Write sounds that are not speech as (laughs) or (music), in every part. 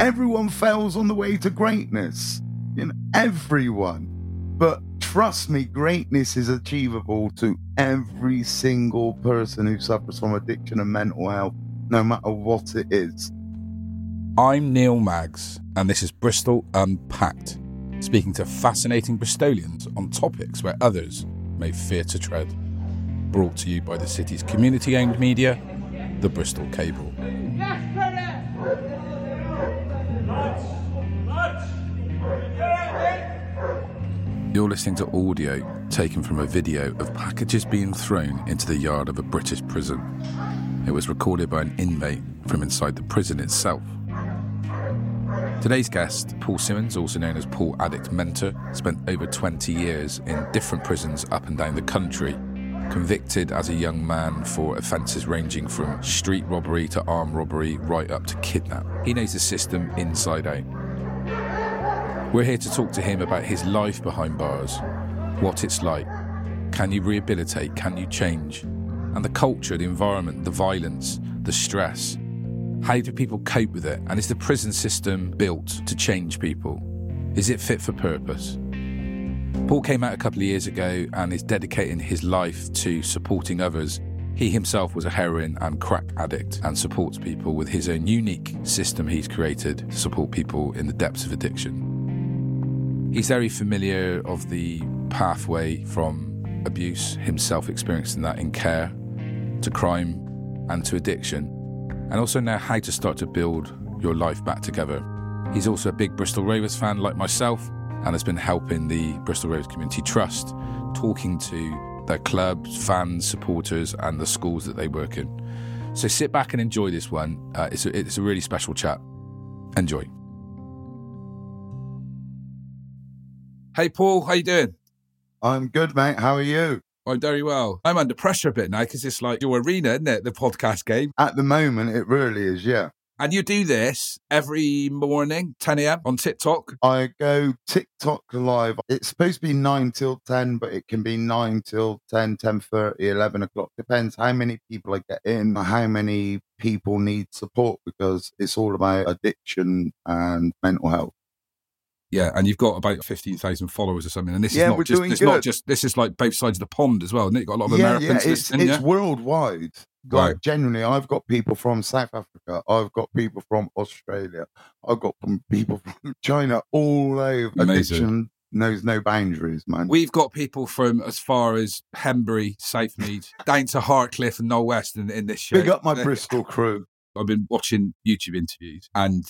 Everyone fails on the way to greatness. You know, everyone. But trust me, greatness is achievable to every single person who suffers from addiction and mental health, no matter what it is. I'm Neil Maggs, and this is Bristol Unpacked, speaking to fascinating Bristolians on topics where others may fear to tread. Brought to you by the city's community owned media, the Bristol Cable. You're listening to audio taken from a video of packages being thrown into the yard of a British prison. It was recorded by an inmate from inside the prison itself. Today's guest, Paul Simmons, also known as Paul Addict Mentor, spent over 20 years in different prisons up and down the country. Convicted as a young man for offences ranging from street robbery to armed robbery, right up to kidnap. He knows the system inside out. We're here to talk to him about his life behind bars, what it's like. Can you rehabilitate? Can you change? And the culture, the environment, the violence, the stress. How do people cope with it? And is the prison system built to change people? Is it fit for purpose? Paul came out a couple of years ago and is dedicating his life to supporting others. He himself was a heroin and crack addict and supports people with his own unique system he's created to support people in the depths of addiction. He's very familiar of the pathway from abuse, himself experiencing that in care, to crime, and to addiction, and also now how to start to build your life back together. He's also a big Bristol Rovers fan like myself and has been helping the Bristol Rovers Community Trust, talking to their clubs, fans, supporters, and the schools that they work in. So sit back and enjoy this one. Uh, it's, a, it's a really special chat. Enjoy. Hey, Paul, how you doing? I'm good, mate. How are you? I'm very well. I'm under pressure a bit now because it's like your arena, isn't it? The podcast game. At the moment, it really is, yeah. And you do this every morning, 10 a.m. on TikTok. I go TikTok live. It's supposed to be 9 till 10, but it can be 9 till 10, 10 30, 11 o'clock. Depends how many people I get in, how many people need support because it's all about addiction and mental health. Yeah, and you've got about fifteen thousand followers or something, and this Yeah, is not just it's not just this is like both sides of the pond as well, and it got a lot of yeah, Americans yeah, it's, listening. it's yeah? worldwide. Right. Like genuinely, I've got people from South Africa. I've got people from Australia. I've got from people (laughs) from China all over. Amazing. Addiction knows no boundaries, man. We've got people from as far as Henbury, Southmead, down to Hartcliffe and Knowle West in, in this show. Big up my (laughs) Bristol crew. I've been watching YouTube interviews and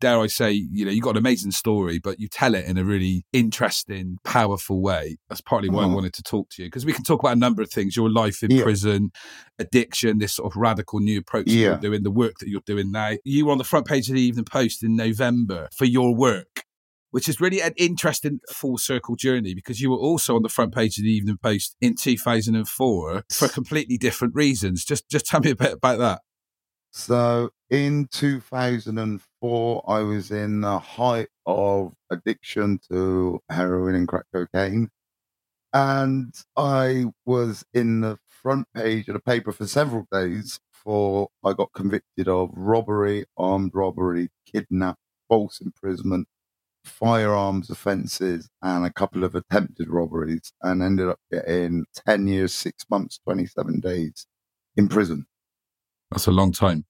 dare I say, you know, you've got an amazing story, but you tell it in a really interesting, powerful way. That's partly why I Mhm. wanted to talk to you because we can talk about a number of things your life in Yeah. prison, addiction, this sort of radical new approach Yeah. you're doing, the work that you're doing now. You were on the front page of the Evening Post in November for your work. Which is really an interesting full circle journey because you were also on the front page of the Evening Post in 2004 for completely different reasons. Just, just tell me a bit about that. So in 2004, I was in the height of addiction to heroin and crack cocaine. And I was in the front page of the paper for several days for I got convicted of robbery, armed robbery, kidnap, false imprisonment, firearms offences, and a couple of attempted robberies, and ended up getting 10 years, six months, 27 days in prison. That's a long time.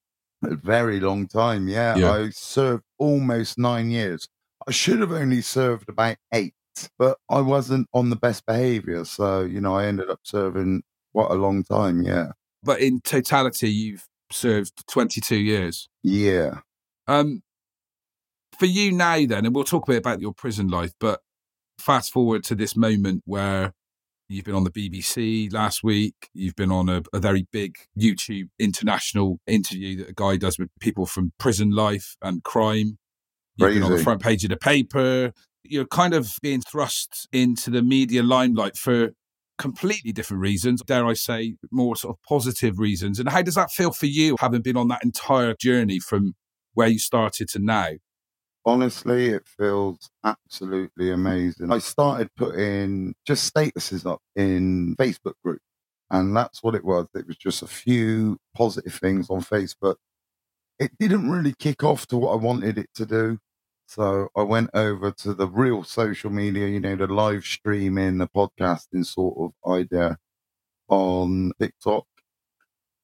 A very long time, yeah. Yeah. I served almost nine years. I should have only served about eight, but I wasn't on the best behavior. So, you know, I ended up serving quite a long time, yeah. but in totality, you've served 22 years. Yeah. Um, for you now, then, and we'll talk a bit about your prison life, but fast forward to this moment where you've been on the BBC last week, you've been on a, a very big YouTube international interview that a guy does with people from prison life and crime. You've been on the front page of the paper. You're kind of being thrust into the media limelight for completely different reasons, dare I say, more sort of positive reasons. And how does that feel for you, having been on that entire journey from where you started to now? Honestly, it feels absolutely amazing. I started putting just statuses up in Facebook groups, and that's what it was. It was just a few positive things on Facebook. it didn't really kick off to what I wanted it to do. So I went over to the real social media, you know, the live streaming, the podcasting sort of idea on TikTok.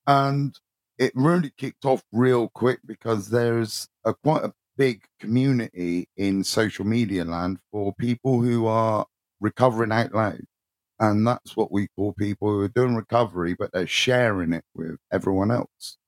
And it really kicked off real quick because there's a quite a big community in social media land for people who are recovering out loud. And that's what we call people who are doing recovery, but they're sharing it with everyone else.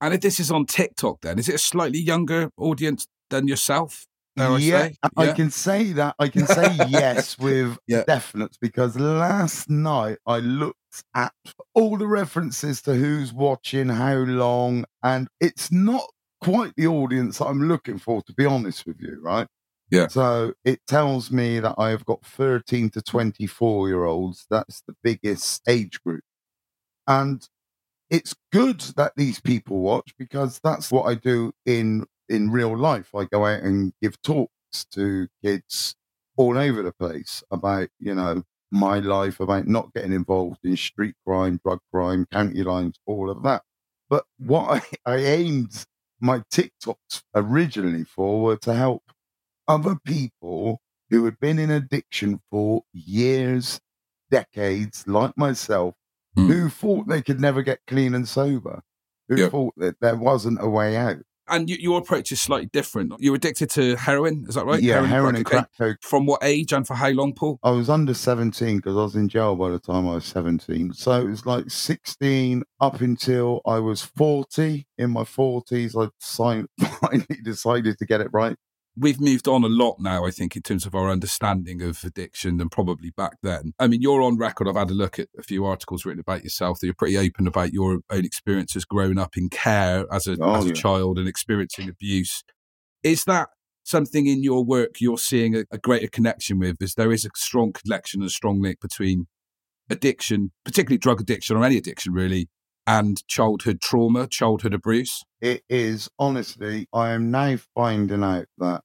And if this is on TikTok, then is it a slightly younger audience than yourself? I yeah, I yeah. can say that. I can say (laughs) yes with yeah. definite because last night I looked at all the references to who's watching, how long, and it's not quite the audience I'm looking for, to be honest with you, right? Yeah. So it tells me that I've got 13 to 24 year olds. That's the biggest age group. And it's good that these people watch because that's what I do in in real life. I go out and give talks to kids all over the place about, you know, my life, about not getting involved in street crime, drug crime, county lines, all of that. But what I, I aimed my TikToks originally for were to help other people who had been in addiction for years, decades, like myself, mm. who thought they could never get clean and sober, who yep. thought that there wasn't a way out. And you, your approach is slightly different. You're addicted to heroin, is that right? Yeah, heroin, heroin and crack, cocaine. From what age and for how long, Paul? I was under 17 because I was in jail by the time I was 17. So it was like 16 up until I was 40. In my 40s, I (laughs) finally decided to get it right we've moved on a lot now, I think, in terms of our understanding of addiction than probably back then. I mean, you're on record. I've had a look at a few articles written about yourself that you're pretty open about your own experiences growing up in care as a, oh, as a yeah. child and experiencing abuse. Is that something in your work you're seeing a, a greater connection with? Is there is a strong connection and a strong link between addiction, particularly drug addiction or any addiction really, and childhood trauma, childhood abuse? It is honestly, I am now finding out that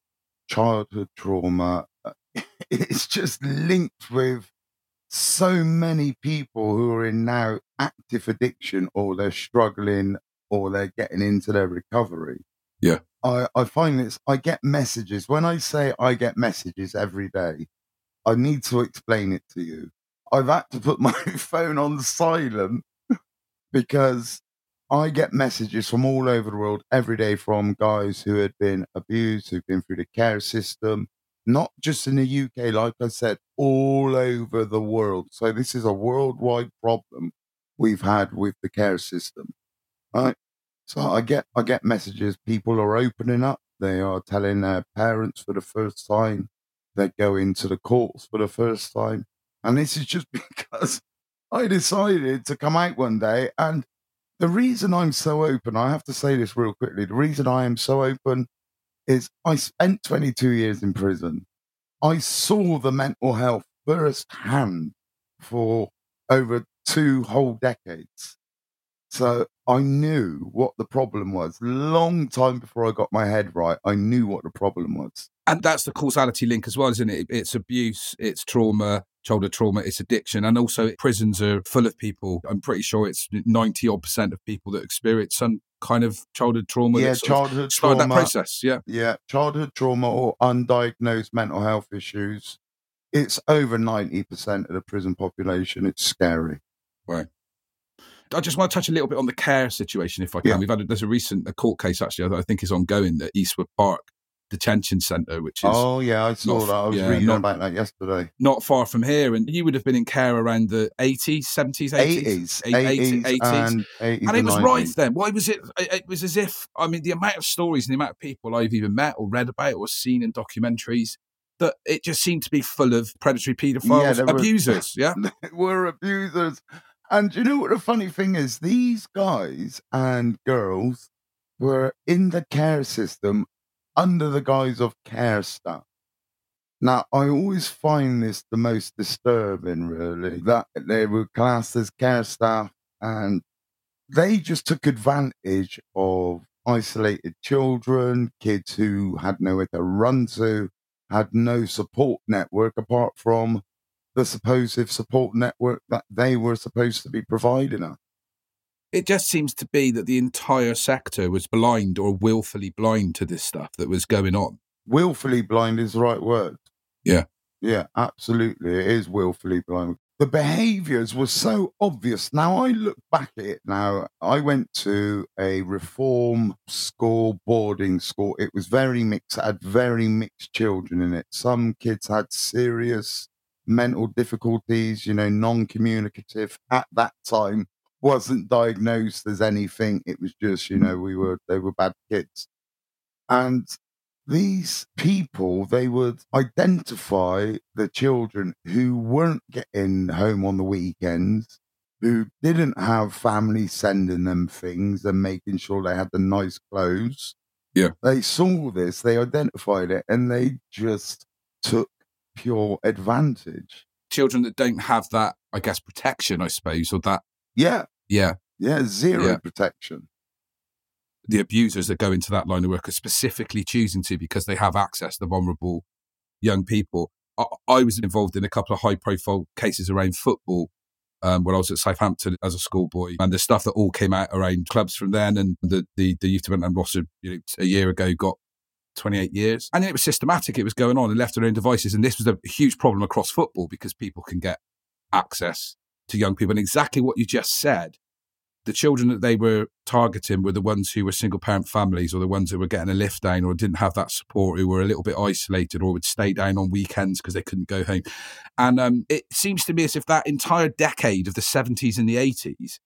childhood trauma uh, (laughs) is just linked with so many people who are in now active addiction or they're struggling or they're getting into their recovery. Yeah. I, I find this, I get messages. When I say I get messages every day, I need to explain it to you. I've had to put (laughs) my phone on silent because I get messages from all over the world every day from guys who had been abused, who've been through the care system, not just in the UK, like I said, all over the world. So this is a worldwide problem we've had with the care system. Right. So I get I get messages. People are opening up. They are telling their parents for the first time. They're going to the courts for the first time. And this is just (laughs) because I decided to come out one day. And the reason I'm so open, I have to say this real quickly. The reason I am so open is I spent 22 years in prison. I saw the mental health firsthand for over two whole decades. So I knew what the problem was. Long time before I got my head right, I knew what the problem was. And that's the causality link as well, isn't it? It's abuse, it's trauma, childhood trauma, it's addiction, and also prisons are full of people. I'm pretty sure it's 90 odd percent of people that experience some kind of childhood trauma. Yeah, childhood trauma. that process. Yeah, yeah, childhood trauma or undiagnosed mental health issues. It's over 90 percent of the prison population. It's scary. Right. I just want to touch a little bit on the care situation, if I can. Yeah. We've had a, there's a recent a court case actually that I think is ongoing at Eastwood Park detention centre, which is oh yeah, I saw not, that. I was yeah, reading not, about that yesterday. Not far from here, and you would have been in care around the eighties, seventies, eighties, eighties, and, and it was 90s. right then. Why was it? It was as if I mean the amount of stories and the amount of people I've even met or read about or seen in documentaries that it just seemed to be full of predatory paedophiles, yeah, (laughs) abusers. Were, yeah, were abusers. And you know what the funny thing is? These guys and girls were in the care system under the guise of care staff. Now, I always find this the most disturbing, really, that they were classed as care staff and they just took advantage of isolated children, kids who had nowhere to run to, had no support network apart from the supposed support network that they were supposed to be providing us. It just seems to be that the entire sector was blind or willfully blind to this stuff that was going on. Willfully blind is the right word. Yeah. Yeah, absolutely. It is willfully blind. The behaviors were so obvious. Now I look back at it now. I went to a reform school, boarding school. It was very mixed, had very mixed children in it. Some kids had serious mental difficulties, you know, non communicative at that time, wasn't diagnosed as anything. It was just, you know, we were, they were bad kids. And these people, they would identify the children who weren't getting home on the weekends, who didn't have family sending them things and making sure they had the nice clothes. Yeah. They saw this, they identified it, and they just took pure advantage. Children that don't have that, I guess, protection, I suppose, or that. Yeah. Yeah. Yeah. Zero Yeah. protection. The abusers that go into that line of work are specifically choosing to because they have access to vulnerable young people. I, I was involved in a couple of high profile cases around football um, when I was at Southampton as a schoolboy. And the stuff that all came out around clubs from then and the, the, the youth development Ross you know, a year ago got 28 years. And it was systematic. It was going on and left their own devices. And this was a huge problem across football because people can get access to young people. And exactly what you just said, the children that they were targeting were the ones who were single parent families or the ones who were getting a lift down or didn't have that support, who were a little bit isolated or would stay down on weekends because they couldn't go home. And um, it seems to me as if that entire decade of the 70s and the 80s,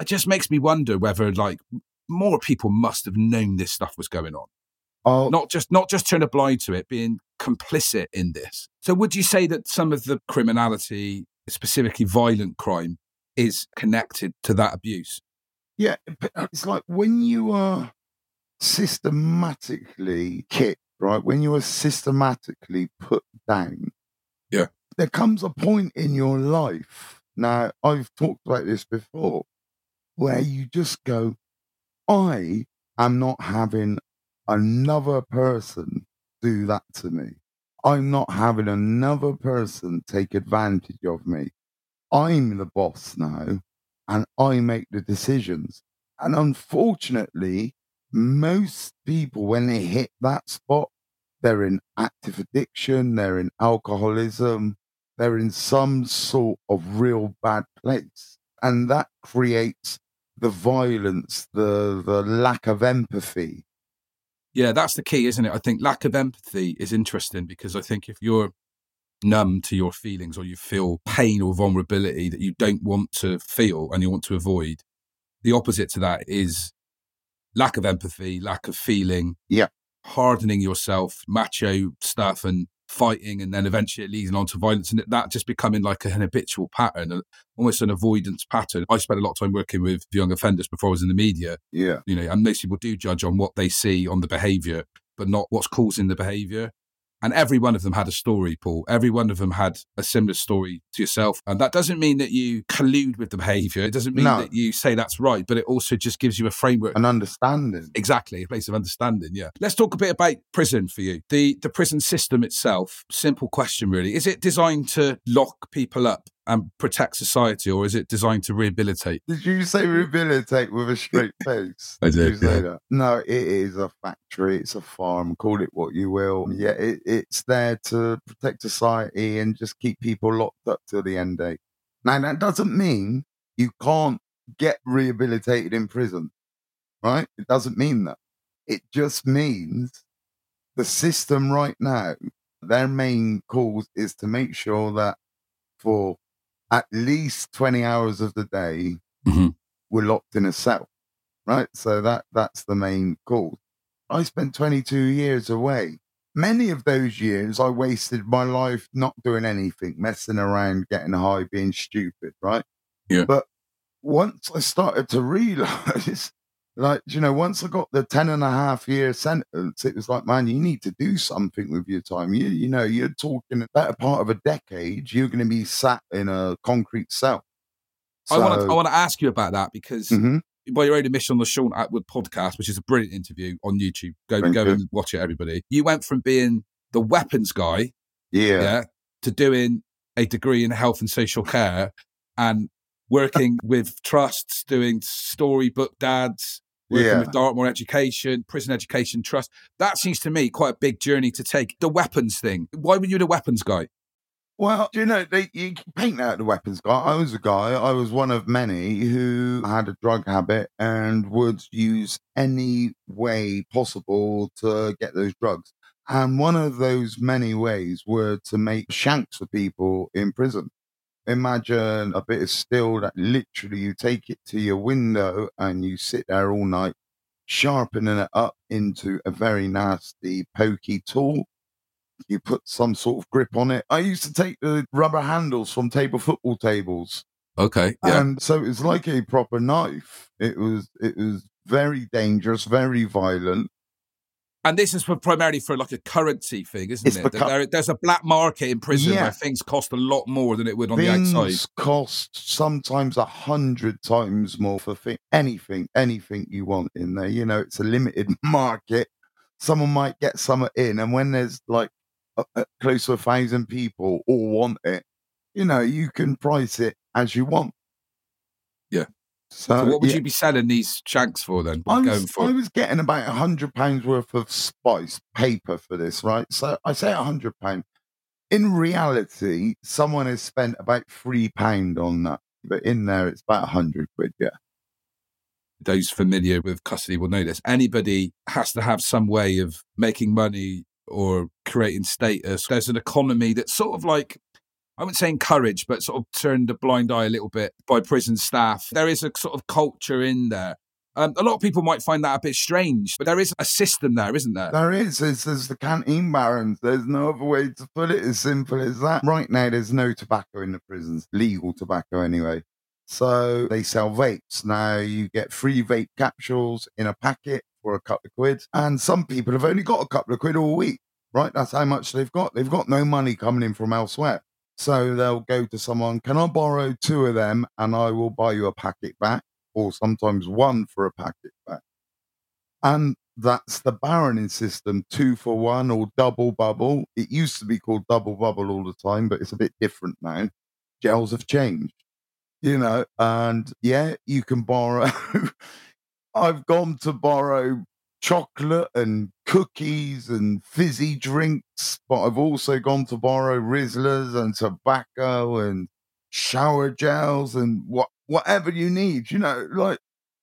it just makes me wonder whether like more people must have known this stuff was going on Oh, not just not just turn a blind to it, being complicit in this. So, would you say that some of the criminality, specifically violent crime, is connected to that abuse? Yeah, but uh, it's like when you are systematically kicked, right? When you are systematically put down. Yeah. There comes a point in your life. Now, I've talked about this before, where you just go, I am not having another person do that to me. I'm not having another person take advantage of me. I'm the boss now and I make the decisions. And unfortunately, most people, when they hit that spot, they're in active addiction, they're in alcoholism, they're in some sort of real bad place. And that creates the violence, the, the lack of empathy. Yeah, that's the key, isn't it? I think lack of empathy is interesting because I think if you're numb to your feelings or you feel pain or vulnerability that you don't want to feel and you want to avoid, the opposite to that is lack of empathy, lack of feeling, Yeah. hardening yourself, macho stuff, and fighting, and then eventually leading on to violence, and that just becoming like an habitual pattern, uh, almost an avoidance pattern. I spent a lot of time working with young offenders before I was in the media, Yeah. you know, and most people do judge on what they see on the behavior, but not what's causing the behavior. And every one of them had a story, Paul. Every one of them had a similar story to yourself. And that doesn't mean that you collude with the behavior. It doesn't mean No. that you say that's right, but it also just gives you a framework. An understanding. Exactly, a place of understanding. Yeah. Let's talk a bit about prison for you. The the prison system itself. Simple question, really. Is it designed to lock people up and protect society, or is it designed to rehabilitate? Did you say rehabilitate with a straight face? (laughs) I did, say yeah. No, it is a factory. It's a farm. Call it what you will. Yeah, it, it's there to protect society and just keep people locked up till the end date. Now, that doesn't mean you can't get rehabilitated in prison, right? It doesn't mean that. It just means the system right now, their main cause is to make sure that for at least 20 hours of the day, Mhm. we're locked in a cell, right? So that that's the main cause. I spent 22 years away. Many of those years, I wasted my life not doing anything, messing around, getting high, being stupid, right? Yeah. But once I started to (laughs) realize, like, you know, once I got the 10 and a half year sentence, it was like, man, you need to do something with your time. You, you know, you're talking a better part of a decade, you're going to be sat in a concrete cell. I want to I want to ask you about that because Mhm. by your own admission on the Shaun Attwood podcast, which is a brilliant interview on YouTube, go Thank go you. and watch it, everybody. You went from being the weapons guy, yeah. yeah, to doing a degree in health and social care, and working with trusts, doing storybook dads, working Yeah. with Dartmoor Education, Prison Education Trust. That seems to me quite a big journey to take. The weapons thing. Why were you the weapons guy? Well, do you know, they, you can paint out the weapons guy. I was a guy, I was one of many who had a drug habit and would use any way possible to get those drugs. And one of those many ways were to make shanks for people in prison. Imagine a bit of steel that literally you take it to your window and you sit there all night, sharpening it up into a very nasty, pokey tool you put some sort of grip on it. I used to take the rubber handles from table football tables, Okay. Yeah. and so it was like a proper knife. It was it was very dangerous, very violent. And this is for primarily for like a currency thing, isn't It's it? there, there's a black market in prison Yeah. where things cost a lot more than it would on the Things outside. cost sometimes a hundred times more for thi- anything, anything you want in there. You know, it's a limited (laughs) market. Someone might get some in, and when there's like a, a, close to a thousand people all want it, you know, you can price it as you want. So, So what would yeah. you be selling these shanks for then? I was, for I was getting about a hundred pounds worth of spice paper for this, right? So I say a hundred pound. In reality, someone has spent about three pound on that, but in there it's about a hundred quid. Yeah, those familiar with custody will know this. Anybody has to have some way of making money or creating status. There's an economy that's sort of like, I wouldn't say encouraged, but sort of turned a blind eye a little bit by prison staff. There is a sort of culture in there. Um, a lot of people might find that a bit strange, but there is a system there, isn't there? there is. There's, there's the canteen barons. There's no other way to put it. As simple as that. Right now, there's no tobacco in the prisons, legal tobacco anyway. So they sell vapes. Now you get free vape capsules in a packet for a couple of quid. And some people have only got a couple of quid all week, right? That's how much they've got. They've got no money coming in from elsewhere. So they'll go to someone, can I borrow two of them and I will buy you a packet back? Or sometimes one for a packet back. And that's the baroning system, two for one or double bubble. It used to be called double bubble all the time, but it's a bit different now. Gels have changed, you know, and yeah, you can borrow. (laughs) I've gone to borrow chocolate and cookies and fizzy drinks, but I've also gone to borrow Rizlas and tobacco and shower gels and what whatever you need. You know, like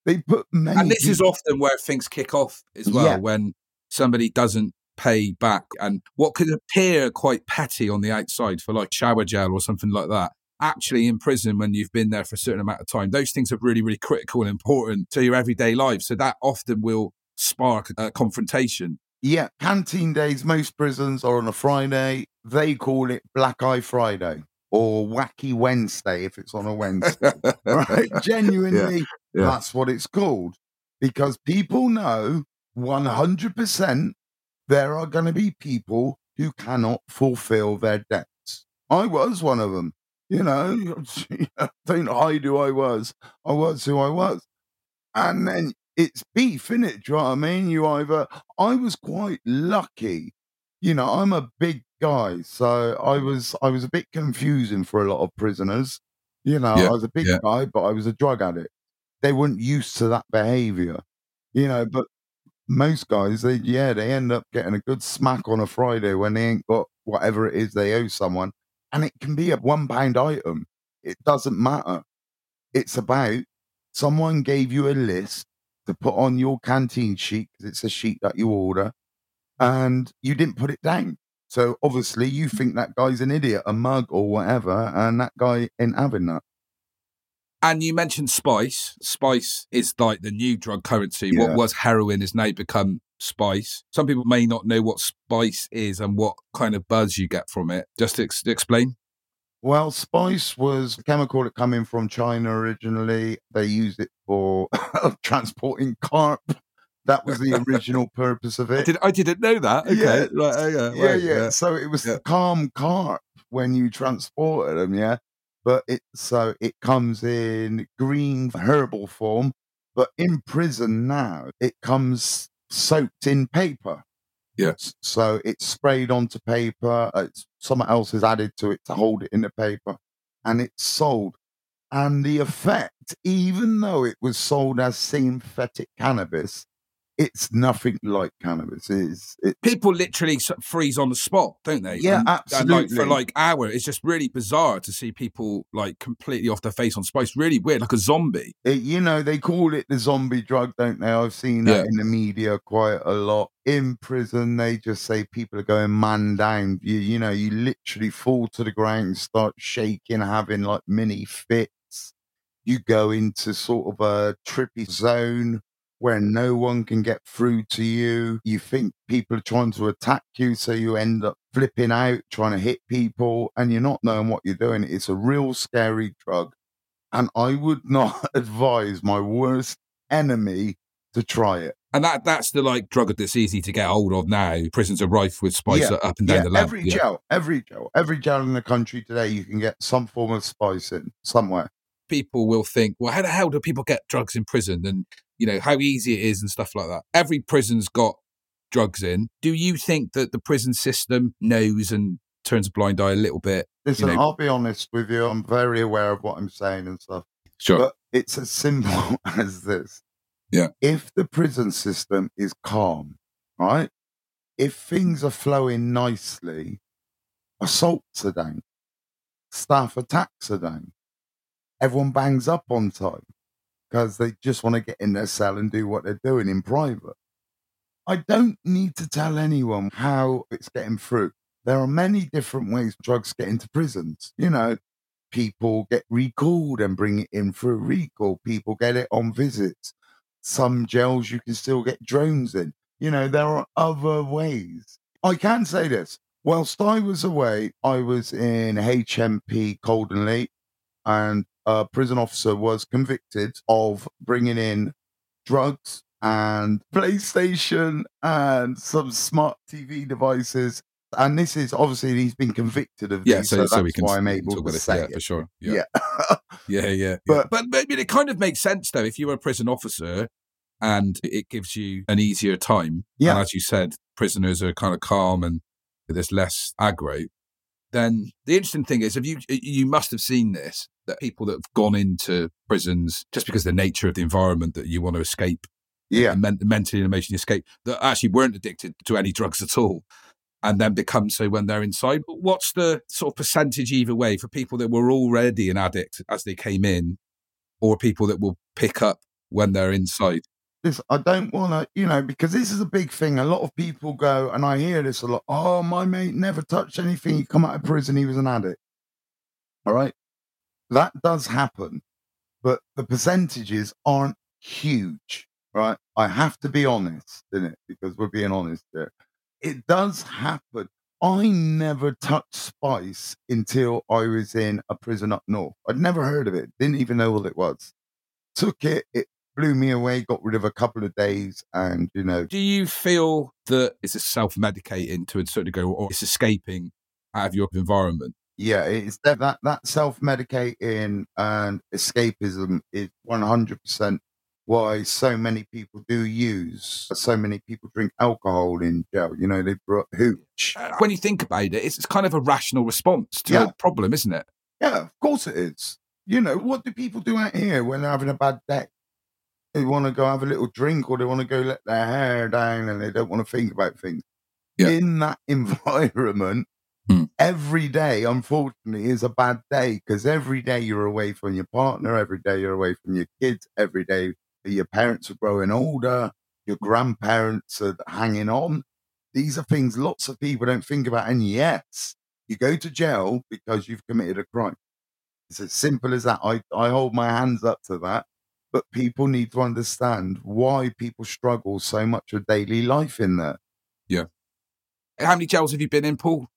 they put many. And this is often where things kick off as well, Yeah. when somebody doesn't pay back. And what could appear quite petty on the outside for like shower gel or something like that. Actually, in prison, when you've been there for a certain amount of time, those things are really, really critical and important to your everyday life. So that often will spark a confrontation. Yeah, canteen days, most prisons are on a Friday. They call it Black Eye Friday or Wacky Wednesday if it's on a Wednesday. (laughs) right? Genuinely, yeah. that's what it's called. Because people know 100% there are going to be people who cannot fulfill their debts. I was one of them. You know, (laughs) don't hide who I was. I was who I was. And then it's beef, innit? Do you know what I mean? You either, I was quite lucky. You know, I'm a big guy, so I mm. was, I was a bit confusing for a lot of prisoners. You know, Yeah, I was a big yeah. guy, but I was a drug addict. They weren't used to that behavior, you know, but most guys, they, yeah, they end up getting a good smack on a Friday when they ain't got whatever it is they owe someone. And it can be a one pound item. It doesn't matter. It's about someone gave you a list to put on your canteen sheet because it's a sheet that you order and you didn't put it down. So obviously you mm. think that guy's an idiot, a mug or whatever, and that guy ain't having that. And you mentioned spice. Spice is like the new drug currency. Yeah. What was heroin has now become spice. Some people may not know what spice is and what kind of buzz you get from it. Just to ex- explain. Well, spice was a chemical that came in from China originally. They used it for (laughs) transporting carp. That was the (laughs) original purpose of I, it. did, I didn't know that. Okay. Yeah. Right, oh, yeah, yeah, right, yeah. So it was yeah. calm carp when you transported them, yeah. But it so it comes in green herbal form, but in prison now it comes soaked in paper. Yeah. S- So it's sprayed onto paper. uh, It's, someone else has added to it to hold it in the paper, and it's sold. And the effect, even though it was sold as synthetic cannabis, it's nothing like cannabis. It's, it, People literally freeze on the spot, don't they? Yeah, And- and, like, for like hour, it's just really bizarre to see people like completely off their face on spice. Really weird, like a zombie. it- you know, they call it the zombie drug, don't they? I've seen that Yeah. in the media quite a lot. In prison, they just say people are going man down. You, you know, you literally fall to the ground, start shaking, having like mini fits. You go into sort of a trippy zone where no one can get through to you. You think people are trying to attack you, so you end up flipping out, trying to hit people, and you're not knowing what you're doing. It's a real scary drug. And I would (laughs) not advise my worst enemy to try it. And that that's the like drug that's easy to get hold of now. Prisons are rife with spice Yeah, up and down yeah, the land. every jail, every jail, every jail in the country today, you can get some form of spice in somewhere. People will think, well, how the hell do people get drugs in prison? And, you know, how easy it is and stuff like that. Every prison's got drugs in. Do you think that the prison system knows and turns a blind eye a little bit? Listen, know- I'll be honest with you. I'm very aware of what I'm saying and stuff. Sure. But it's as simple (laughs) as this. Yeah. If the prison system is calm, right? If things are flowing nicely, assaults are down, staff attacks are down, everyone bangs up on time because they just want to get in their cell and do what they're doing in private. I don't need to tell anyone how it's getting through. There are many different ways drugs get into prisons. You know, people get recalled and bring it in for a recall. People get it on visits. Some jails you can still get drones in. You know, there are other ways. I can say this. Whilst I was away, I was in HMP Coldingley and a prison officer was convicted of bringing in drugs and PlayStation and some smart TV devices. And this is obviously he's been convicted of yeah, these, so, so, so that's we can why I'm able to it. say Yeah, it. for sure. Yeah. Yeah. (laughs) Yeah, yeah. But- But, but it kind of makes sense though. If you were a prison officer and it gives you an easier time, Yeah. and as you said, prisoners are kind of calm and there's less aggro. Then the interesting thing is, if you you must have seen this that people that have gone into prisons just because of the nature of the environment that you want to escape, yeah. men- mentally and emotionally escape, that actually weren't addicted to any drugs at all. And then become so when they're inside. What's the sort of percentage either way for people that were already an addict as they came in, or people that will pick up when they're inside? this I don't want to, you know, because this is a big thing. A lot of people go, and I hear this a lot. Oh, my mate never touched anything. He come out of prison, he was an addict. All right, that does happen, but the percentages aren't huge, right? I have to be honest in it because we're being honest here. It does happen. I never touched spice until I was in a prison up north. I'd never heard of it. Didn't even know what it was. Took it. It blew me away, got rid of a couple of days, and you know, Do you feel that it's a self-medicating to a certain degree, or it's escaping out of your environment? Yeah, it's that that, that self medicating and escapism is one hundred percent why so many people do use. So many people drink alcohol in jail. You know, they brought hooch. When you think about it, it's, it's kind of a rational response to Yeah. a problem, isn't it? Yeah, of course it is. You know, what do people do out here when they're having a bad day? They want to go have a little drink or they want to go let their hair down and they don't want to think about things. Yeah. In that (laughs) environment, Hmm. every day, unfortunately, is a bad day because every day you're away from your partner, every day you're away from your kids, every day your parents are growing older, your grandparents are hanging on. These are things lots of people don't think about. And yes, you go to jail because you've committed a crime. It's as simple as that. I, I hold my hands up to that. But people need to understand why people struggle so much with daily life in there. Yeah. How many jails have you been in, Paul?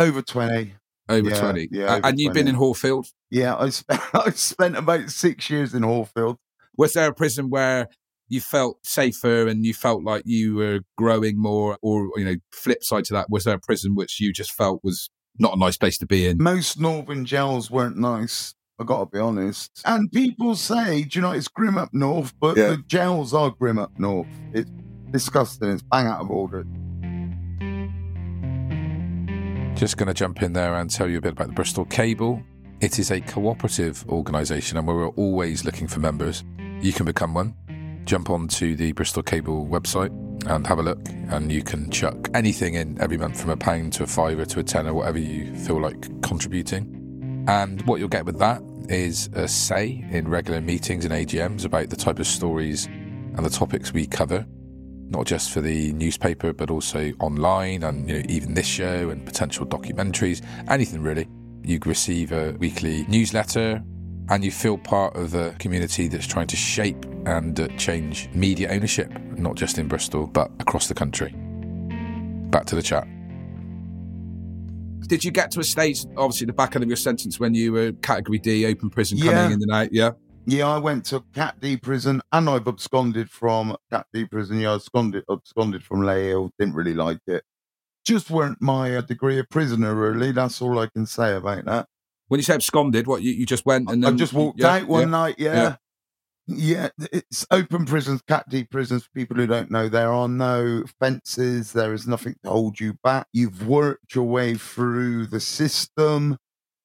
Over 20. Over Yeah, 20. yeah, over and you've been in Hallfield. Yeah, I spent, (laughs) I spent about six years in Hallfield. Was there a prison where you felt safer and you felt like you were growing more? Or, you know, flip side to that, was there a prison which you just felt was not a nice place to be in? Most northern jails weren't nice. I got to be honest. And people say, do you know, it's grim up north, but Yeah. the jails are grim up north. It's disgusting. It's bang out of order. Just going to jump in there and tell you a bit about the Bristol Cable. It is a cooperative organisation and we're always looking for members. You can become one. Jump onto the Bristol Cable website and have a look, and you can chuck anything in every month from a pound to a fiver to a tenner, whatever you feel like contributing. And what you'll get with that is a say in regular meetings and AGMs about the type of stories and the topics we cover, not just for the newspaper, but also online and you know, even this show and potential documentaries, anything really. You receive a weekly newsletter and you feel part of a community that's trying to shape and uh, change media ownership, not just in Bristol, but across the country. Back to the chat. Did you get to a stage, obviously, the back end of your sentence when you were category D, open prison, Yeah. coming in and out? Yeah. Yeah, I went to Cat D prison and I've absconded from Cat D prison. Yeah, I absconded, absconded from Leyhill. Didn't really like it. Just weren't my uh, degree of prisoner, really. That's all I can say about that. When you say absconded, what you, you just went and I just walked yeah, out one yeah. night. Yeah. yeah. it's open prisons, Cat D prisons. For people who don't know, there are no fences. There is nothing to hold you back. You've worked your way through the system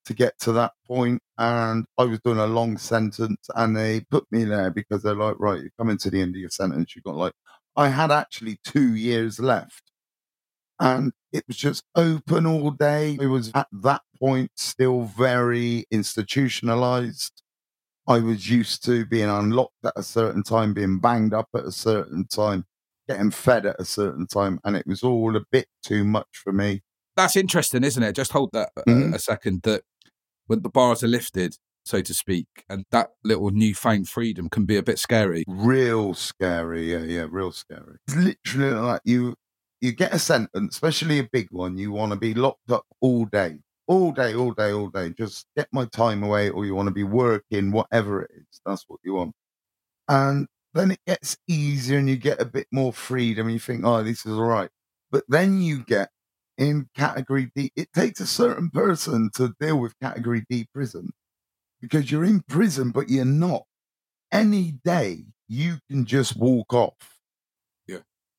to get to that point. And I was doing a long sentence, and they put me there because they're like, right, you're coming to the end of your sentence. You've got like, I had actually two years left. And it was just open all day. It was at that point still very institutionalized. I was used to being unlocked at a certain time, being banged up at a certain time, getting fed at a certain time, and it was all a bit too much for me. That's interesting, isn't it? Just hold that uh, Mhm. a second. That when the bars are lifted, so to speak, and that little newfound freedom can be a bit scary. Real scary, yeah, yeah, real scary. It's literally like you you get a sentence, especially a big one, you want to be locked up all day. All day, all day, all day. Just get my time away, or you want to be working, whatever it is. That's what you want. And then it gets easier and you get a bit more freedom and you think, oh, this is all right. But then you get in category D, it takes a certain person to deal with category D prison because you're in prison, but you're not. Any day you can just walk off.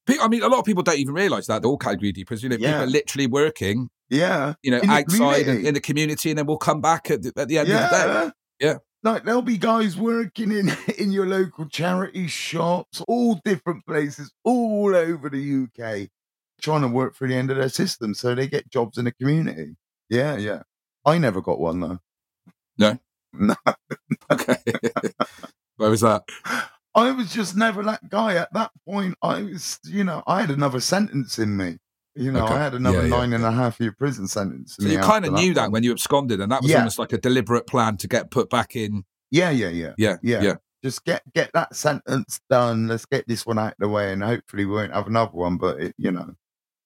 Pe- I mean, a lot of people don't even realise that they're all category D prisons. You know, Yeah. people are literally working, Yeah. you know, In outside community. in the community, and then we'll come back at the, at the end of the day. Yeah. Yeah. Like there'll be guys working in (laughs) in your local charity shops, all different places, all over the UK, trying to work through the end of their system, so they get jobs in the community. Yeah, yeah. I never got one though. No? (laughs) no. Okay. (laughs) Where was that? I was just never that guy. At that point, I was, you know, I had another sentence in me. You know, Okay. I had another Yeah, yeah, nine and a half year prison sentence. So you kind of knew that one. when you absconded, and that was Yeah. almost like a deliberate plan to get put back in. Yeah, yeah, yeah. Yeah, Yeah. yeah. just get get that sentence done. Let's get this one out of the way, and hopefully we won't have another one. But it, you know,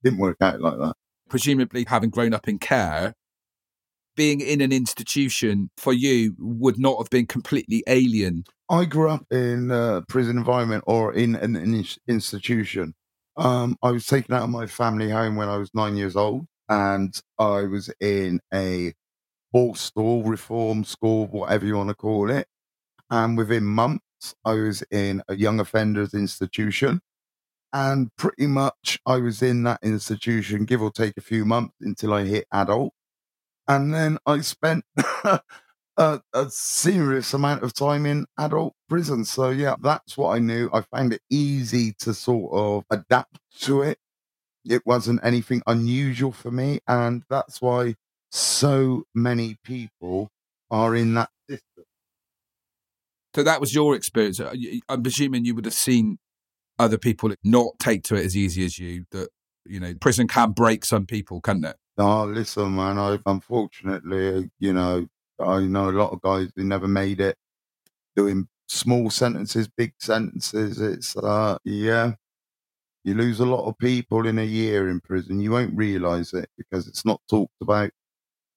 didn't work out like that. Presumably, having grown up in care, being in an institution for you would not have been completely alien. I grew up in a prison environment or in an, ins- institution. Um, I was taken out of my family home when I was nine years old, and I was in a Borstal reform school, whatever you want to call it. And within months, I was in a young offenders institution. And pretty much I was in that institution, give or take a few months until I hit adult. And then I spent (laughs) a, a serious amount of time in adult prison. So, yeah, that's what I knew. I found it easy to sort of adapt to it. It wasn't anything unusual for me. And that's why so many people are in that system. So that was your experience. Uh, I'm presuming you would have seen other people not take to it as easy as you. That you know, prison can break some people, can't it? Oh, listen, man. I unfortunately, you know, I know a lot of guys who never made it doing small sentences, big sentences. It's uh, yeah, you lose a lot of people in a year in prison. You won't realize it because it's not talked about.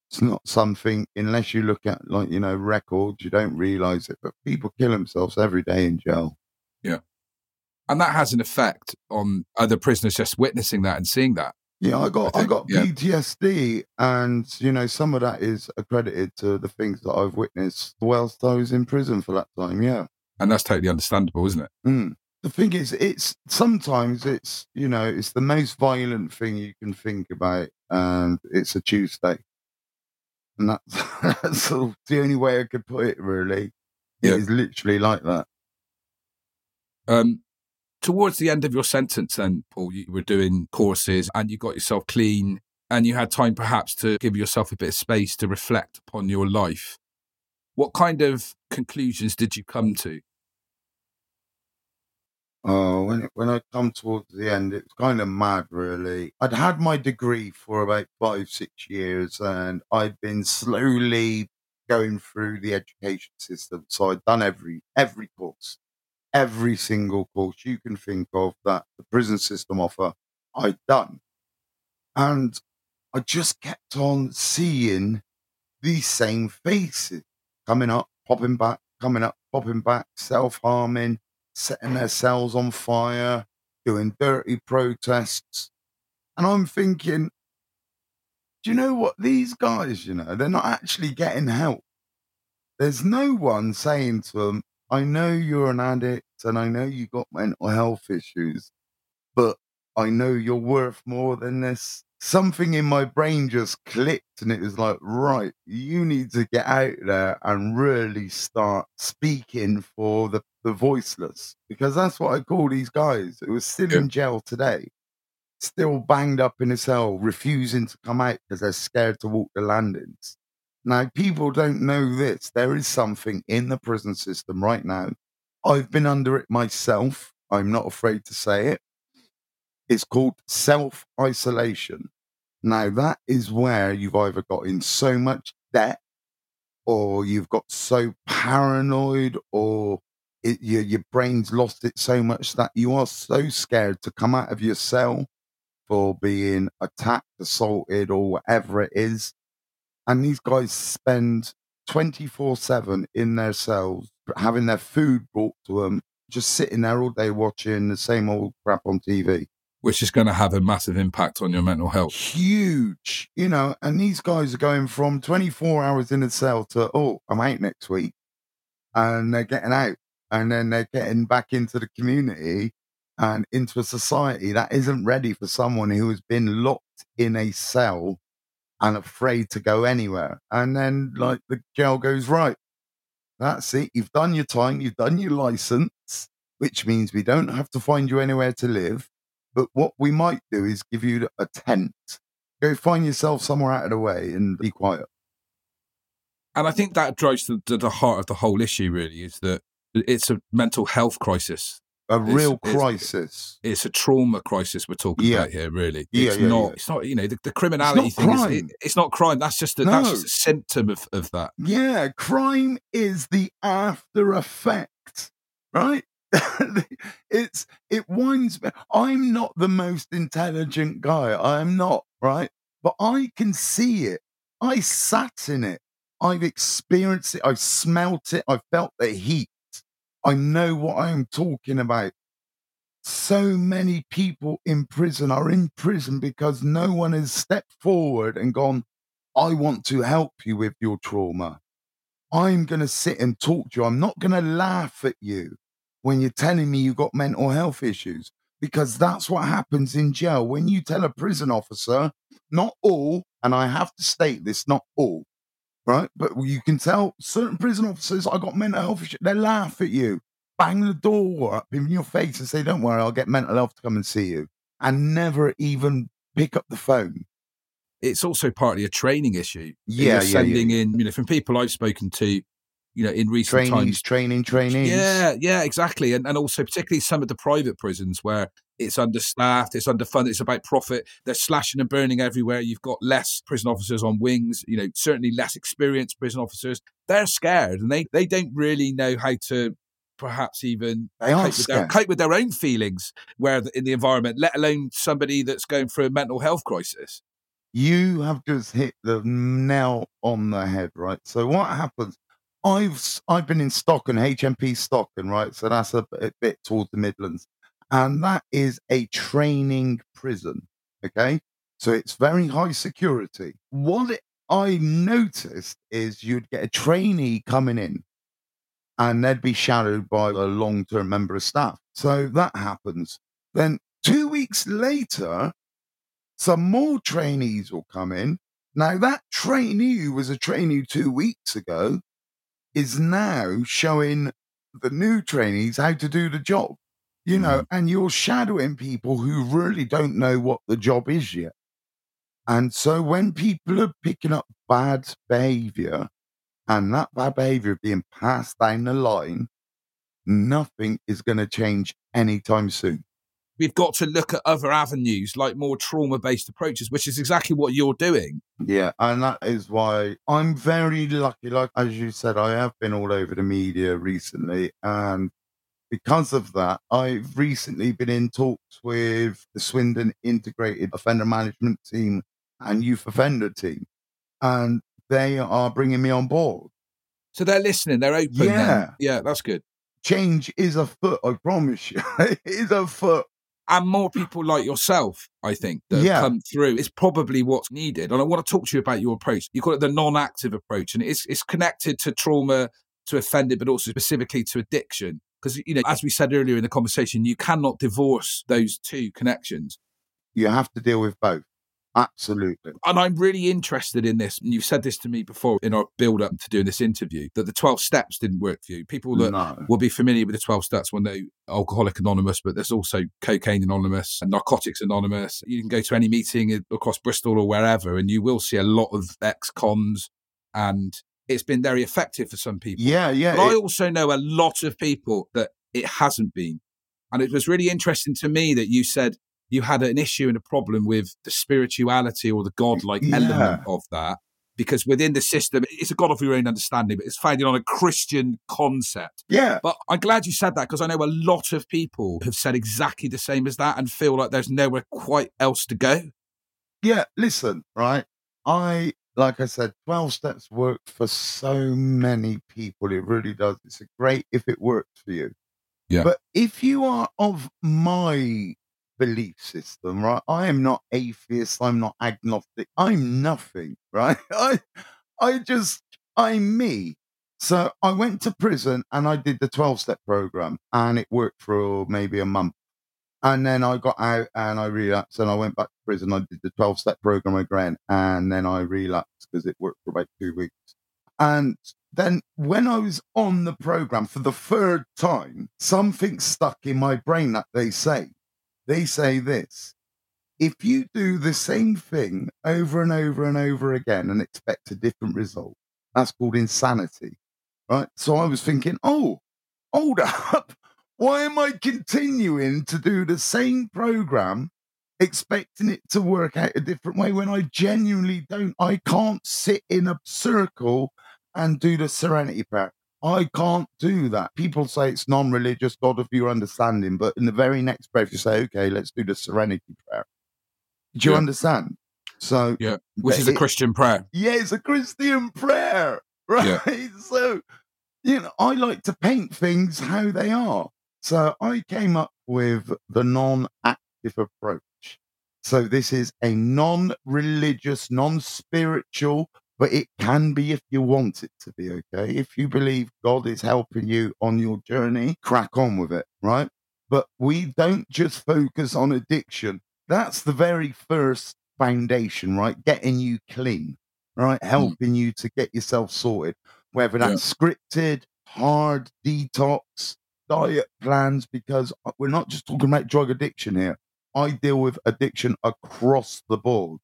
It's not something unless you look at like you know records. You don't realize it, but people kill themselves every day in jail. And that has an effect on other prisoners just witnessing that and seeing that. Yeah, I got I, think, got yeah. PTSD, and you know some of that is accredited to the things that I've witnessed whilst I was in prison for that time. Yeah. And that's totally understandable, isn't it? Mm. The thing is, it's sometimes it's you know it's the most violent thing you can think about, and it's a Tuesday. And that's, (laughs) that's the only way I could put it, really. It Yeah. is literally like that. Um, towards the end of your sentence, then, Paul, you were doing courses and you got yourself clean and you had time perhaps to give yourself a bit of space to reflect upon your life. What kind of conclusions did you come to? Oh, when when I come towards the end, it's kind of mad, really. I'd had my degree for about five, six years, and I'd been slowly going through the education system. So I'd done every every course, every single course you can think of that the prison system offer. I'd done, and I just kept on seeing these same faces coming up, popping back, coming up, popping back, self harming setting their cells on fire, doing dirty protests. And I'm thinking, do you know what? These guys, you know, they're not actually getting help. There's no one saying to them, I know you're an addict and I know you got mental health issues, but I know you're worth more than this. Something in my brain just clicked and it was like, right, you need to get out there and really start speaking for the, the voiceless because that's what I call these guys. It was still Yeah. in jail today, still banged up in a cell, refusing to come out because they're scared to walk the landings. Now, people don't know this. There is something in the prison system right now. I've been under it myself. I'm not afraid to say it. It's called self isolation. Now, that is where you've either got in so much debt or you've got so paranoid or it, your, your brain's lost it so much that you are so scared to come out of your cell for being attacked, assaulted, or whatever it is. And these guys spend 24 7 in their cells, having their food brought to them, just sitting there all day watching the same old crap on TV. Which is going to have a massive impact on your mental health. Huge, you know, and these guys are going from 24 hours in a cell to, oh, I'm out next week. And they're getting out. And then they're getting back into the community and into a society that isn't ready for someone who has been locked in a cell and afraid to go anywhere. And then, like, the jail goes, right, that's it. You've done your time, you've done your license, which means we don't have to find you anywhere to live. But what we might do is give you a tent. Go find yourself somewhere out of the way and be quiet. And I think that drives to the heart of the whole issue, really, is that it's a mental health crisis. A It's- real crisis. It's a trauma crisis we're talking Yeah. about here, really. It's yeah, not. yeah. It's not. You know, the, the criminality It's thing not is. crime. It, it's not crime. That's just a, that's No. just a symptom of, of that. Yeah, crime is the after effect, right? (laughs) it's it winds me. I'm not the most intelligent guy. I'm not, right? But I can see it. I sat in it. I've experienced it. I've smelt it. I've felt the heat. I know what I'm talking about. So many people in prison are in prison because no one has stepped forward and gone, I want to help you with your trauma. I'm going to sit and talk to you. I'm not going to laugh at you when you're telling me you've got mental health issues because that's what happens in jail. When you tell a prison officer, not all, and I have to state this, not all, right? But you can tell certain prison officers, I got mental health issues. They laugh at you, bang the door up in your face and say, Don't worry, I'll get mental health to come and see you, and never even pick up the phone. It's also partly a training issue. Yeah, You're yeah, sending yeah. in, you know, from people I've spoken to, you know, in recent Trainees, times. training, trainees. Yeah, yeah, exactly. And and also particularly some of the private prisons where it's understaffed, it's underfunded, it's about profit. They're slashing and burning everywhere. You've got less prison officers on wings, you know, certainly less experienced prison officers. They're scared and they, they don't really know how to perhaps even cope with, their, cope with their own feelings where the, in the environment, let alone somebody that's going through a mental health crisis. You have just hit the nail on the head, right? So what happens? I've I've been in Stocken, HMP Stocken, right? So that's a bit, bit towards the Midlands, and that is a training prison. Okay, so it's very high security. What I noticed is you'd get a trainee coming in, and they'd be shadowed by a long-term member of staff. So that happens. Then two weeks later, some more trainees will come in Now, that trainee who was a trainee two weeks ago is now showing the new trainees how to do the job, you know, Mm-hmm. and you're shadowing people who really don't know what the job is yet. And so when people are picking up bad behavior and that bad behavior being passed down the line, nothing is going to change anytime soon. We've got to look at other avenues like more trauma based approaches, which is exactly what you're doing. Yeah, and that is why I'm very lucky. Like as you said, I have been all over the media recently, and because of that, I've recently been in talks with the Swindon Integrated Offender Management Team and Youth Offender Team, and they are bringing me on board. So they're listening, they're open. then. Yeah. Yeah, that's good. Change is afoot, I promise you. (laughs) it is afoot. And more people like yourself, I think, that Yeah. come through is probably what's needed. And I want to talk to you about your approach. You call it the non-active approach, and it's it's connected to trauma, to offended, but also specifically to addiction. Because you know, as we said earlier in the conversation, you cannot divorce those two connections. You have to deal with both. Absolutely. And I'm really interested in this. And you've said this to me before in our build up to doing this interview that the 12 steps didn't work for you. People that No. will be familiar with the 12 steps will know Alcoholic Anonymous, but there's also Cocaine Anonymous and Narcotics Anonymous. You can go to any meeting across Bristol or wherever, and you will see a lot of ex cons, and it's been very effective for some people. Yeah, yeah. But I also know a lot of people that it hasn't been. And it was really interesting to me that you said you had an issue and a problem with the spirituality or the godlike Yeah. element of that. Because within the system, it's a God of your own understanding, but it's founded on a Christian concept. yeah. But I'm glad you said that because I know a lot of people have said exactly the same as that and feel like there's nowhere quite else to go. Yeah, listen, right? I, like I said, 12 steps work for so many people. It really does. It's a great if it works for you. Yeah. But if you are of my belief system, right? I am not atheist. I'm not agnostic. I'm nothing, (laughs) right? I, I just, I'm me. So I went to prison and I did the 12 step program and it worked for maybe a month. And then I got out and I relapsed and I went back to prison. I did the 12 step program again and then I relapsed because it worked for about two weeks. And then when I was on the program for the third time, something stuck in my brain that they say. They say this if you do the same thing over and over and over again and expect a different result, that's called insanity. Right. So I was thinking, oh, hold (laughs) up. Why am I continuing to do the same program, expecting it to work out a different way when I genuinely don't? I can't sit in a circle and do the serenity prayer. I can't do that. People say it's non religious, God of your understanding, but in the very next breath, you say, okay, let's do the serenity prayer. Do you Yeah. understand? So, Yeah. Which is a Christian prayer. yeah, it's a Christian prayer, (laughs) right? Yeah. So, you know, I like to paint things how they are. So I came up with the non active approach. So this is a non religious, non spiritual, but it can be if you want it to be, okay? If you believe God is helping you on your journey, crack on with it, right? But we don't just focus on addiction. That's the very first foundation, right? Getting you clean, right? Helping you to get yourself sorted, whether that's scripted, hard detox, diet plans, because uh, we're not just talking about drug addiction here. I deal with addiction across the board.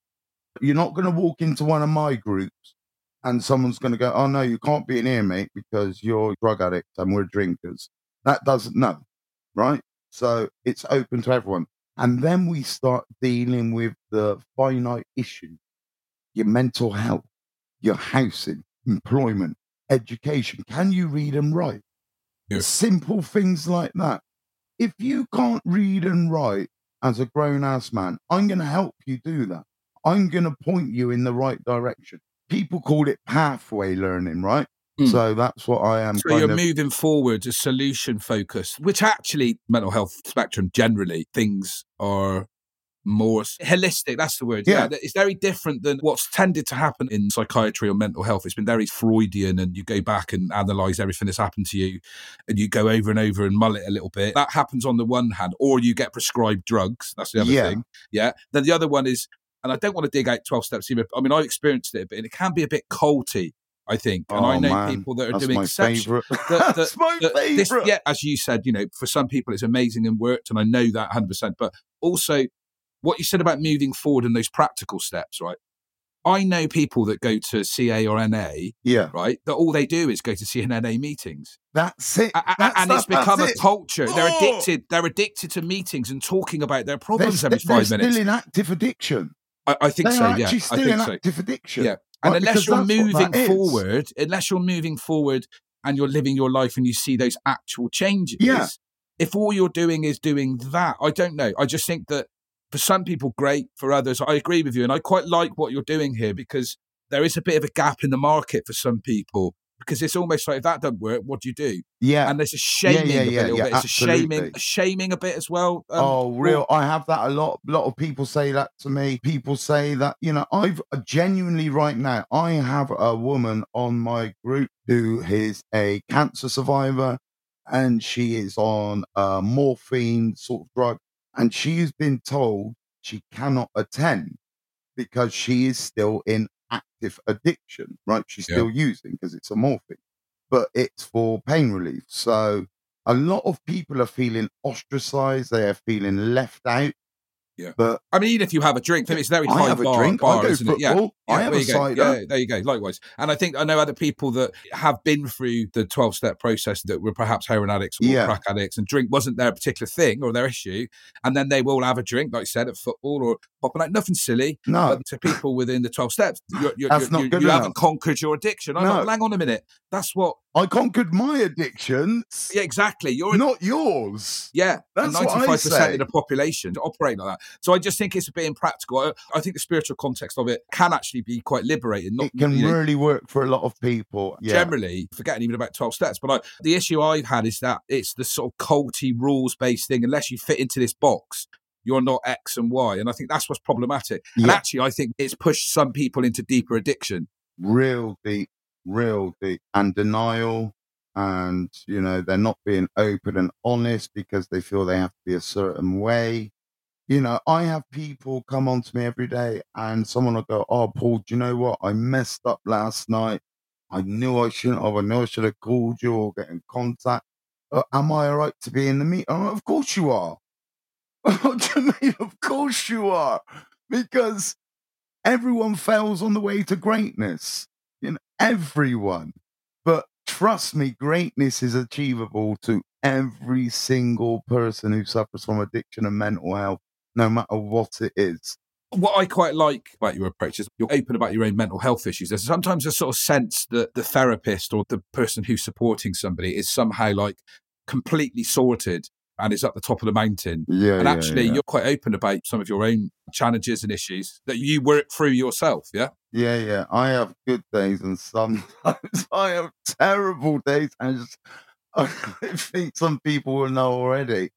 You're not going to walk into one of my groups and someone's going to go, Oh, no, you can't be in here, mate, because you're a drug addict and we're drinkers. That doesn't, no, right? So it's open to everyone. And then we start dealing with the finite issues your mental health, your housing, employment, education. Can you read and write? Simple things like that. If you can't read and write as a grown ass man, I'm going to help you do that. I'm going to point you in the right direction. People call it pathway learning, right? Mm. So that's what I am. So you're of- moving forward to solution focus, which actually mental health spectrum generally things are more holistic. That's the word. Yeah. It's very different than what's tended to happen in psychiatry or mental health. It's been very Freudian, and you go back and analyze everything that's happened to you, and you go over and over and mull it a little bit. That happens on the one hand, or you get prescribed drugs. That's the other Yeah. thing. Yeah. Then the other one is and I don't want to dig out 12 steps either. I mean, I've experienced it a bit, it can be a bit culty, I think. And I Oh, know man. people that are That's doing my favourite. that- (laughs) That's my that this- favourite. yeah, as you said, you know, for some people it's amazing and worked, and I know that 100%. But also, what you said about moving forward and those practical steps, right? I know people that go to CA or NA, Yeah, right? That all they do is go to C and NA meetings, that's it. A- That's and it's that- become a culture. They're Oh! addicted. They're addicted to meetings and talking about their They're, problems every st- they're five minutes. still in active addiction. I, I think They so. are Yeah, actually I still think so. active addiction. Yeah. And Right, unless you're moving that is. forward, unless you're moving forward and you're living your life and you see those actual changes, Yeah. if all you're doing is doing that, I don't know. I just think that for some people, great. For others, I agree with you. And I quite like what you're doing here because there is a bit of a gap in the market for some people because it's almost like if that doesn't work, what do you do? Yeah. And there's a shaming yeah, a bit, yeah, a little bit. It's a shaming, a shaming a bit as well. Um, oh, real. I have that a lot. A lot of people say that to me. People say that, you know, I've uh, genuinely right now, I have a woman on my group who is a cancer survivor and she is on a morphine sort of drug. And she's been told she cannot attend because she is still in active addiction, right? She's Yeah. still using because it's a morphine, but it's for pain relief. So a lot of people are feeling ostracized. They are feeling left out. Yeah. But I mean, even if you have a drink, it's very I high have a bar, drink. bar I go isn't it? Yeah. football. I have there a you go. cider. Yeah, there you go. Likewise, and I think I know other people that have been through the twelve-step process that were perhaps heroin addicts or Yeah. crack addicts, and drink wasn't their particular thing or their issue, and then they will have a drink, like you said, at football or popping out. Nothing silly, No, but to people within the twelve steps, you're, you're, That's you're, not you good you enough. haven't conquered your addiction. I'm No. like, hang on a minute, that's what. I conquered my addictions, Yeah, exactly. You're not yours. Yeah, That's what I ninety-five percent of the population to operate like that. So I just think it's a bit impractical. I, I think the spiritual context of it can actually be quite liberating. Not It can you know, really work for a lot of people. Yeah. generally forgetting even about 12 steps but I, the issue i've had is that it's the sort of culty rules based thing unless you fit into this box you're not x and y and i think that's what's problematic and actually i think it's pushed some people into deeper addiction real deep, real deep, and denial. And, you know, they're not being open and honest because they feel they have to be a certain way. You know, I have people come on to me every day and someone will go, Oh, Paul, do you know what? I messed up last night. I knew I shouldn't have. I knew I should have called you or get in contact. Uh, am I all right to be in the meeting? Like, of course you are. (laughs) Of course you are. Because everyone fails on the way to greatness. Know, everyone. But trust me, greatness is achievable to every single person who suffers from addiction and mental health, no matter what it is. what i quite like about your approach is you're open about your own mental health issues there's sometimes a sort of sense that the therapist or the person who's supporting somebody is somehow like completely sorted and is at the top of the mountain Yeah. and yeah, actually yeah. you're quite open about some of your own challenges and issues that you work through yourself yeah Yeah, yeah. I have good days and sometimes (laughs) I have terrible days. And just, (laughs) I think some people will know already.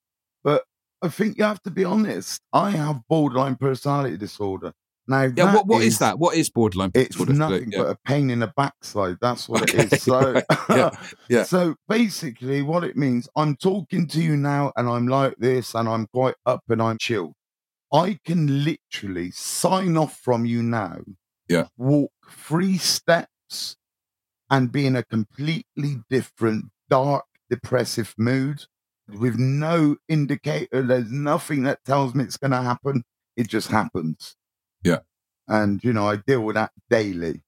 But I think you have to be honest. I have borderline personality disorder. Now, yeah what, what is is- that what is borderline It's nothing Yeah. but a pain in the backside. That's what Okay, it is. (laughs) So, Yeah, (laughs) yeah. so basically, what it means, I'm talking to you now, and I'm like this, and I'm quite up and I'm chilled. I can literally sign off from you now. Yeah. Walk three steps and be in a completely different, dark, depressive mood with no indicator. There's nothing that tells me it's going to happen. It just happens. And, you know, I deal with that daily.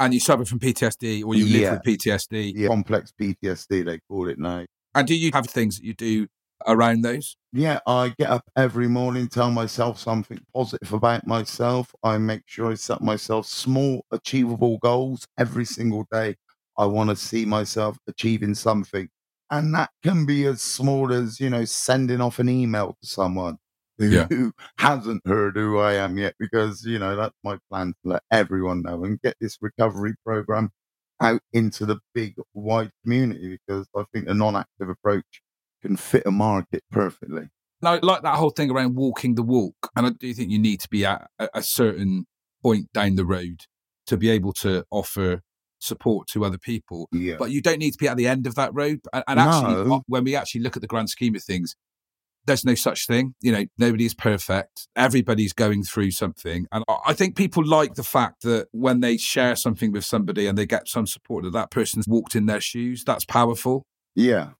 and you suffer from ptsd or you Yeah. live with ptsd Yeah. Complex PTSD, they call it now. and do you have things that you do around those Yeah, I get up every morning, tell myself something positive about myself. I make sure I set myself small, achievable goals every single day. I want to see myself achieving something. And that can be as small as, you know, sending off an email to someone who, Yeah. who (laughs) hasn't heard who I am yet, because, you know, that's my plan to let everyone know and get this recovery program out into the big, wide community, because I think a non active approach can fit a market perfectly. Now, like that whole thing around walking the walk, and I do think you need to be at a, a certain point down the road to be able to offer support to other people. Yeah. But you don't need to be at the end of that road. And, and actually, No. uh, when we actually look at the grand scheme of things, there's no such thing. You know, nobody is perfect. Everybody's going through something. And I think people like the fact that when they share something with somebody and they get some support that that person's walked in their shoes, that's powerful. Yeah.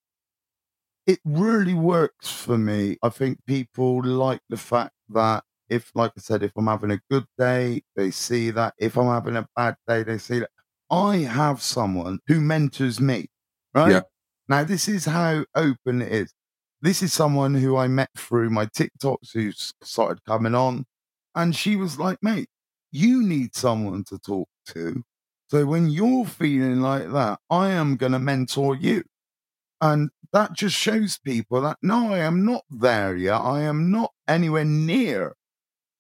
It really works for me. I think people like the fact that if, like I said, if I'm having a good day, they see that. If I'm having a bad day, they see that. I have someone who mentors me, right? Yeah. Now, this is how open it is. This is someone who I met through my TikToks who started coming on. And she was like, mate, you need someone to talk to. So when you're feeling like that, I am going to mentor you. And that just shows people that no, I am not there yet. I am not anywhere near,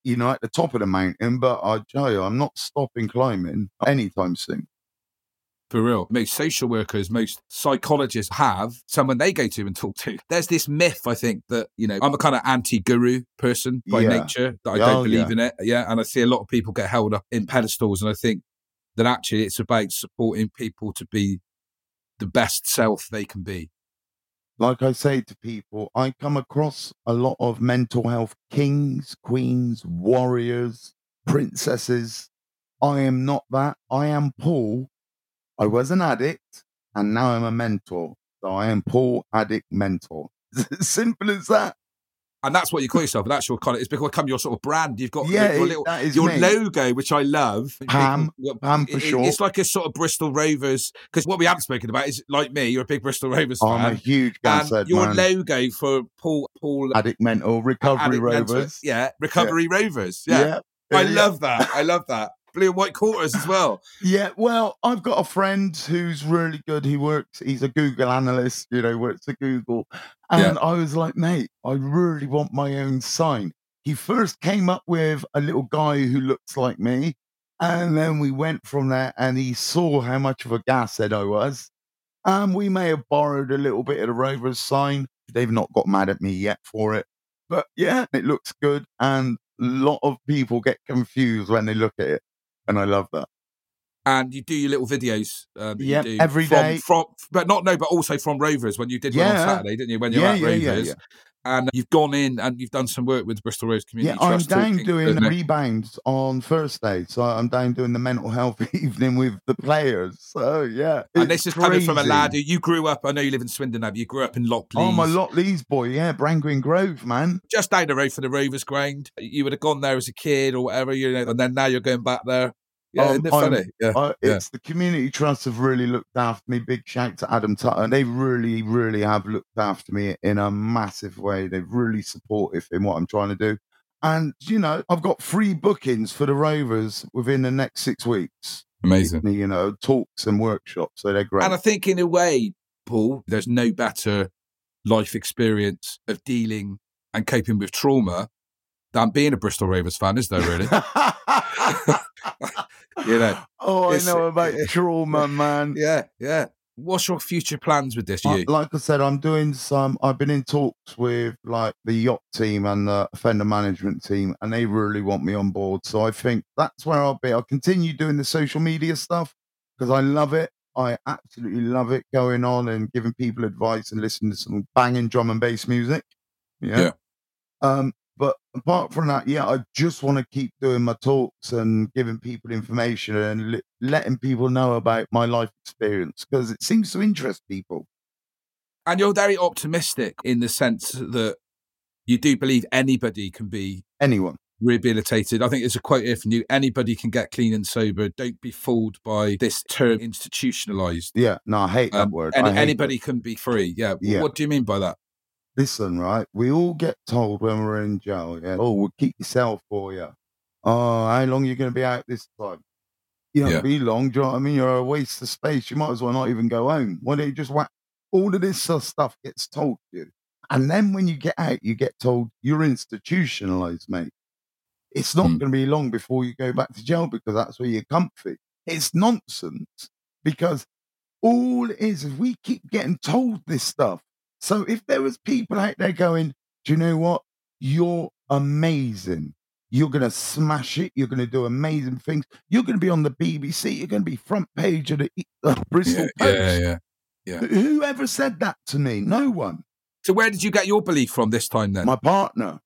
you know, at the top of the mountain, but I tell you, I'm not stopping climbing anytime soon. For real. Most social workers, most psychologists have someone they go to and talk to. (laughs) There's this myth, I think, that, you know, I'm a kind of anti guru person by Yeah. nature, that I don't Oh, believe yeah. in it. Yeah. And I see a lot of people get held up in pedestals. And I think that actually it's about supporting people to be the best self they can be. like I say to people, I come across a lot of mental health kings, queens, warriors, princesses. I am not that. I am Paul. I was an addict and now I'm a mentor. So I am Paul, addict mentor. (laughs) Simple as that. And that's what you call yourself. That's your kind of, it's become your sort of brand. You've got Yeah, your, little, your me. logo, which I love. Pam. People- Pam for it- short. It's like a sort of Bristol Rovers. Because what we haven't spoken about is like me, you're a big Bristol Rovers fan. I'm a huge Gashead your man. logo for Paul Paul addict mental recovery Addict rovers. Yeah, Recovery Rovers. Yeah. I love that. I love that. Blue and white quarters as well. (laughs) Yeah, well, I've got a friend who's really good. He works, he's a Google analyst, you know, works at Google. And I was like, mate, I really want my own sign. He first came up with a little guy who looks like me. And then we went from there and he saw how much of a gas head I was. And we may have borrowed a little bit of the Rovers sign. They've not got mad at me yet for it. But yeah, it looks good. And a lot of people get confused when they look at it. And I love that. And you do your little videos. Um, that you Yep, do every from, day. From, but not, no, but also from Rovers when you did one on Yeah. Saturday, didn't you? When you're Yeah, at yeah, yeah, Rovers. And you've gone in and you've done some work with Bristol Rovers Community Yeah, I'm down talking, doing rebounds on Thursday. So I'm down doing the mental health (laughs) evening with the players. So yeah. and this is coming from a lad who you grew up. I know you live in Swindon now, but you grew up in Lockleaze. Oh, my Lockleaze boy. Yeah, Brangwyn Grove, man. just down the road from the Rovers ground. You would have gone there as a kid or whatever, you know, and then now you're going back there. Yeah, Um, isn't it I'm- funny? Yeah. Uh, Yeah. it's the community trust have really looked after me. Big shout to Adam Tutter. They really, really have looked after me in a massive way. They've really supportive in what I'm trying to do. And, you know, I've got free bookings for the Rovers within the next six weeks. Amazing. You know, talks and workshops. So they're great. And I think, in a way, Paul, there's no better life experience of dealing and coping with trauma than being a Bristol Rovers fan, is there really? (laughs) (laughs) (laughs) You know, oh, I know about trauma, man. (laughs) yeah, yeah. What's your future plans with this? You? like I said, I'm doing some. I've been in talks with like the YOT team and the offender management team, and they really want me on board. So I think that's where I'll be. I'll continue doing the social media stuff because I love it. I absolutely love it going on and giving people advice and listening to some banging drum and bass music. Yeah. Yeah. Um, but apart from that, yeah, I just want to keep doing my talks and giving people information and li- letting people know about my life experience because it seems to interest people. And you're very optimistic in the sense that you do believe anybody can be Anyone. rehabilitated. I think there's a quote here from you anybody can get clean and sober. Don't be fooled by this term institutionalized. Yeah, no, I hate that Um, word. any- hate anybody can be free. Yeah. Yeah. What do you mean by that? Listen, right? We all get told when we're in jail, yeah, oh, we'll keep your cell for you. Oh, how long are you going to be out this time? You don't Yeah. be long. Do you know what I mean? You're a waste of space. You might as well not even go home. Why don't you just whack? All of this stuff gets told to you. And then when you get out, you get told you're institutionalized, mate. It's not Hmm. going to be long before you go back to jail because that's where you're comfy. It's nonsense because all it is is we keep getting told this stuff. So if there was people out there going, do you know what? You're amazing. You're going to smash it. You're going to do amazing things. You're going to be on the BBC. You're going to be front page of the (laughs) uh, Bristol Post. yeah. Yeah. Whoever said that to me? No one. So where did you get your belief from this time then? My partner.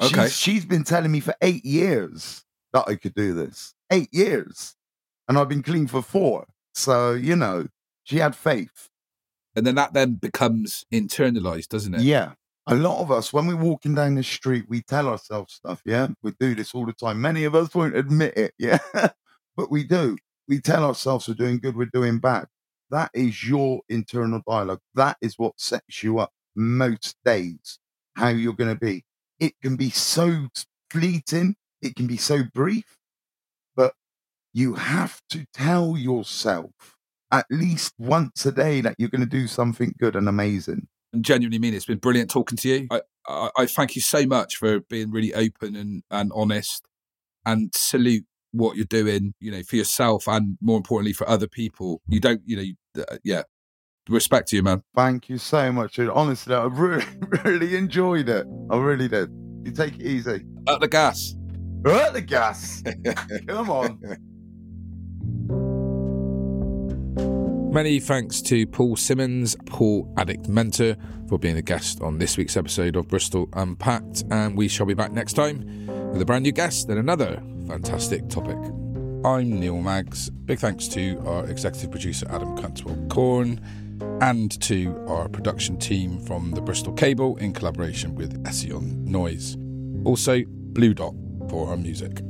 Okay. She's, she's been telling me for eight years that I could do this. Eight years. And I've been clean for four. So, you know, she had faith. And then that then becomes internalized, doesn't it? Yeah. A lot of us, when we're walking down the street, we tell ourselves stuff. Yeah. We do this all the time. Many of us won't admit it. (laughs) Yeah. but we do. We tell ourselves we're doing good, we're doing bad. That is your internal dialogue. That is what sets you up most days, how you're going to be. It can be so fleeting, it can be so brief, but you have to tell yourself at least once a day that you're going to do something good and amazing. and genuinely mean it. It's been brilliant talking to you. I, I, I thank you so much for being really open and, and honest and salute what you're doing, you know, for yourself and more importantly for other people. You don't, you know, you, uh, yeah, respect to you, man. Thank you so much. dude. Honestly, I really, (laughs) really enjoyed it. I really did. You take it easy. At the gas. Hurt the gas. (laughs) Come on. Many thanks to Paul Simmons, Paul Addict Mentor, for being a guest on this week's episode of Bristol Unpacked. And we shall be back next time with a brand new guest and another fantastic topic. I'm Neil Maggs. Big thanks to our executive producer Adam Cantwell Corn and to our production team from the Bristol Cable in collaboration with Ession Noise. Also, Blue Dot for our music.